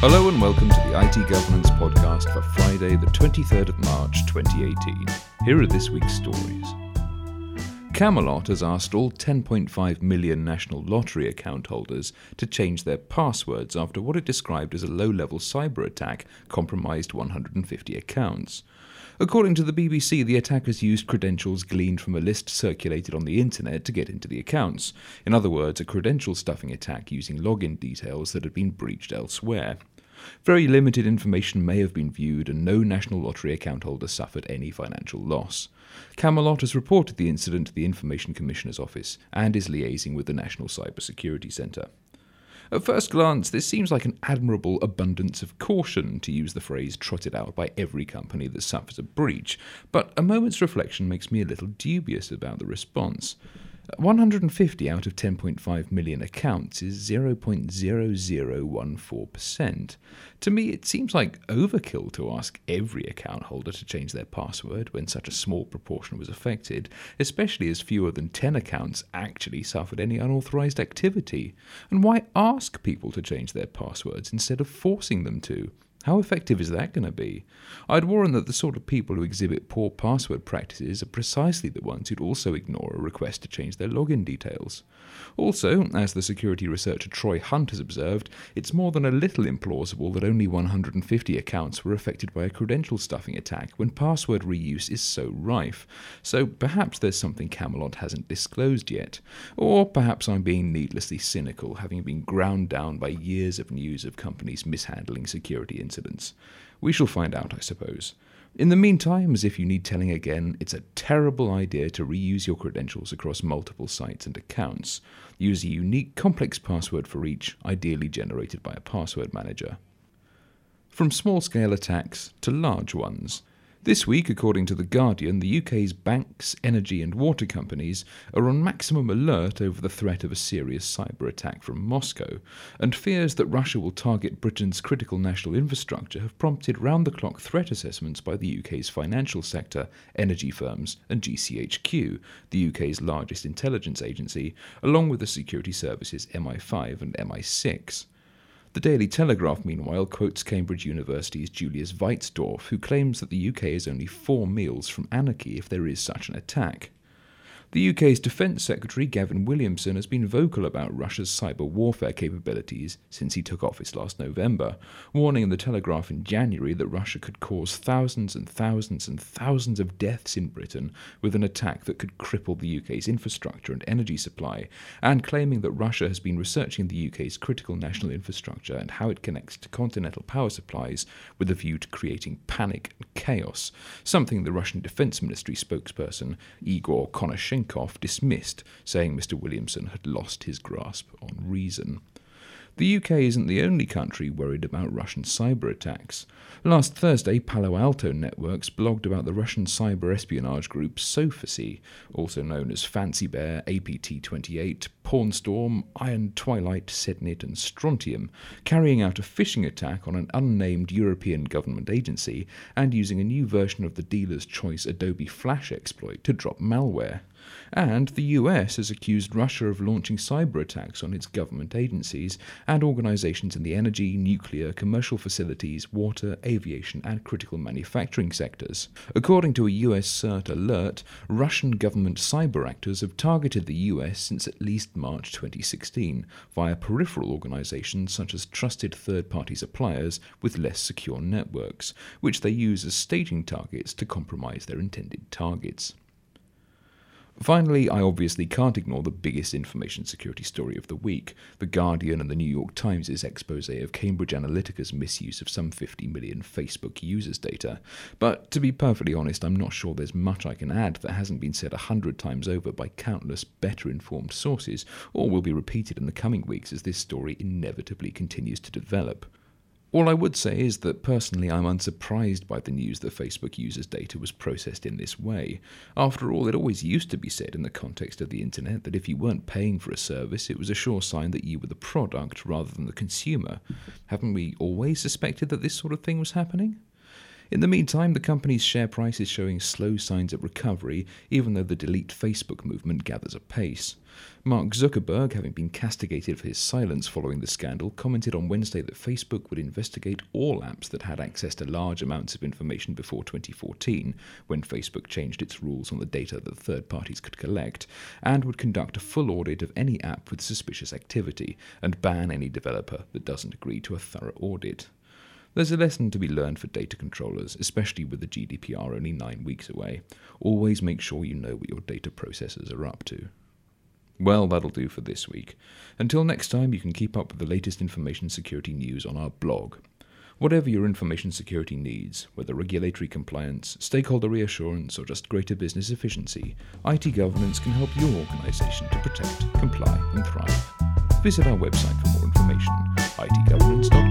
Hello and welcome to the IT Governance Podcast for Friday, the 23rd of March 2018. Here are this week's stories. Camelot has asked all 10.5 million National Lottery account holders to change their passwords after what it described as a low level cyber attack compromised 150 accounts. According to the BBC, the attackers used credentials gleaned from a list circulated on the internet to get into the accounts. In other words, a credential stuffing attack using login details that had been breached elsewhere. Very limited information may have been viewed, and no National Lottery account holder suffered any financial loss. Camelot has reported the incident to the Information Commissioner's Office and is liaising with the National Cyber Security Centre. At first glance, this seems like an admirable abundance of caution, to use the phrase trotted out by every company that suffers a breach, but a moment's reflection makes me a little dubious about the response. 150 out of 10.5 million accounts is 0.0014%. To me, it seems like overkill to ask every account holder to change their password when such a small proportion was affected, especially as fewer than 10 accounts actually suffered any unauthorized activity. And why ask people to change their passwords instead of forcing them to? How effective is that going to be? I'd warn that the sort of people who exhibit poor password practices are precisely the ones who'd also ignore a request to change their login details. Also, as the security researcher Troy Hunt has observed, it's more than a little implausible that only 150 accounts were affected by a credential stuffing attack when password reuse is so rife. So perhaps there's something Camelot hasn't disclosed yet. Or perhaps I'm being needlessly cynical, having been ground down by years of news of companies mishandling security incidents incidents. We shall find out, I suppose. In the meantime, as if you need telling again, it's a terrible idea to reuse your credentials across multiple sites and accounts. Use a unique, complex password for each, ideally generated by a password manager. From small scale attacks to large ones, this week, according to The Guardian, the UK's banks, energy, and water companies are on maximum alert over the threat of a serious cyber attack from Moscow, and fears that Russia will target Britain's critical national infrastructure have prompted round the clock threat assessments by the UK's financial sector, energy firms, and GCHQ, the UK's largest intelligence agency, along with the security services MI5 and MI6. The Daily Telegraph, meanwhile, quotes Cambridge University's Julius Weitzdorf, who claims that the UK is only four meals from anarchy if there is such an attack. The UK's Defence Secretary Gavin Williamson has been vocal about Russia's cyber warfare capabilities since he took office last November, warning in the Telegraph in January that Russia could cause thousands and thousands and thousands of deaths in Britain with an attack that could cripple the UK's infrastructure and energy supply, and claiming that Russia has been researching the UK's critical national infrastructure and how it connects to continental power supplies with a view to creating panic and chaos, something the Russian Defence Ministry spokesperson Igor Dismissed, saying Mr. Williamson had lost his grasp on reason. The UK isn't the only country worried about Russian cyber attacks. Last Thursday, Palo Alto Networks blogged about the Russian cyber espionage group Sofacy, also known as Fancy Bear, APT 28, Pawnstorm, Iron Twilight, Sednit, and Strontium, carrying out a phishing attack on an unnamed European government agency and using a new version of the dealer's choice Adobe Flash exploit to drop malware. And the US has accused Russia of launching cyber attacks on its government agencies and organizations in the energy, nuclear, commercial facilities, water, aviation, and critical manufacturing sectors. According to a US CERT alert, Russian government cyber actors have targeted the US since at least March 2016 via peripheral organizations such as trusted third party suppliers with less secure networks, which they use as staging targets to compromise their intended targets. Finally, I obviously can't ignore the biggest information security story of the week The Guardian and the New York Times' expose of Cambridge Analytica's misuse of some 50 million Facebook users' data. But to be perfectly honest, I'm not sure there's much I can add that hasn't been said a hundred times over by countless better informed sources, or will be repeated in the coming weeks as this story inevitably continues to develop. All I would say is that personally I'm unsurprised by the news that Facebook users' data was processed in this way. After all, it always used to be said in the context of the internet that if you weren't paying for a service, it was a sure sign that you were the product rather than the consumer. Haven't we always suspected that this sort of thing was happening? In the meantime, the company's share price is showing slow signs of recovery, even though the delete Facebook movement gathers apace. Mark Zuckerberg, having been castigated for his silence following the scandal, commented on Wednesday that Facebook would investigate all apps that had access to large amounts of information before 2014, when Facebook changed its rules on the data that third parties could collect, and would conduct a full audit of any app with suspicious activity and ban any developer that doesn't agree to a thorough audit. There's a lesson to be learned for data controllers, especially with the GDPR only nine weeks away. Always make sure you know what your data processors are up to. Well, that'll do for this week. Until next time, you can keep up with the latest information security news on our blog. Whatever your information security needs, whether regulatory compliance, stakeholder reassurance, or just greater business efficiency, IT Governance can help your organization to protect, comply, and thrive. Visit our website for more information, itgovernance.com.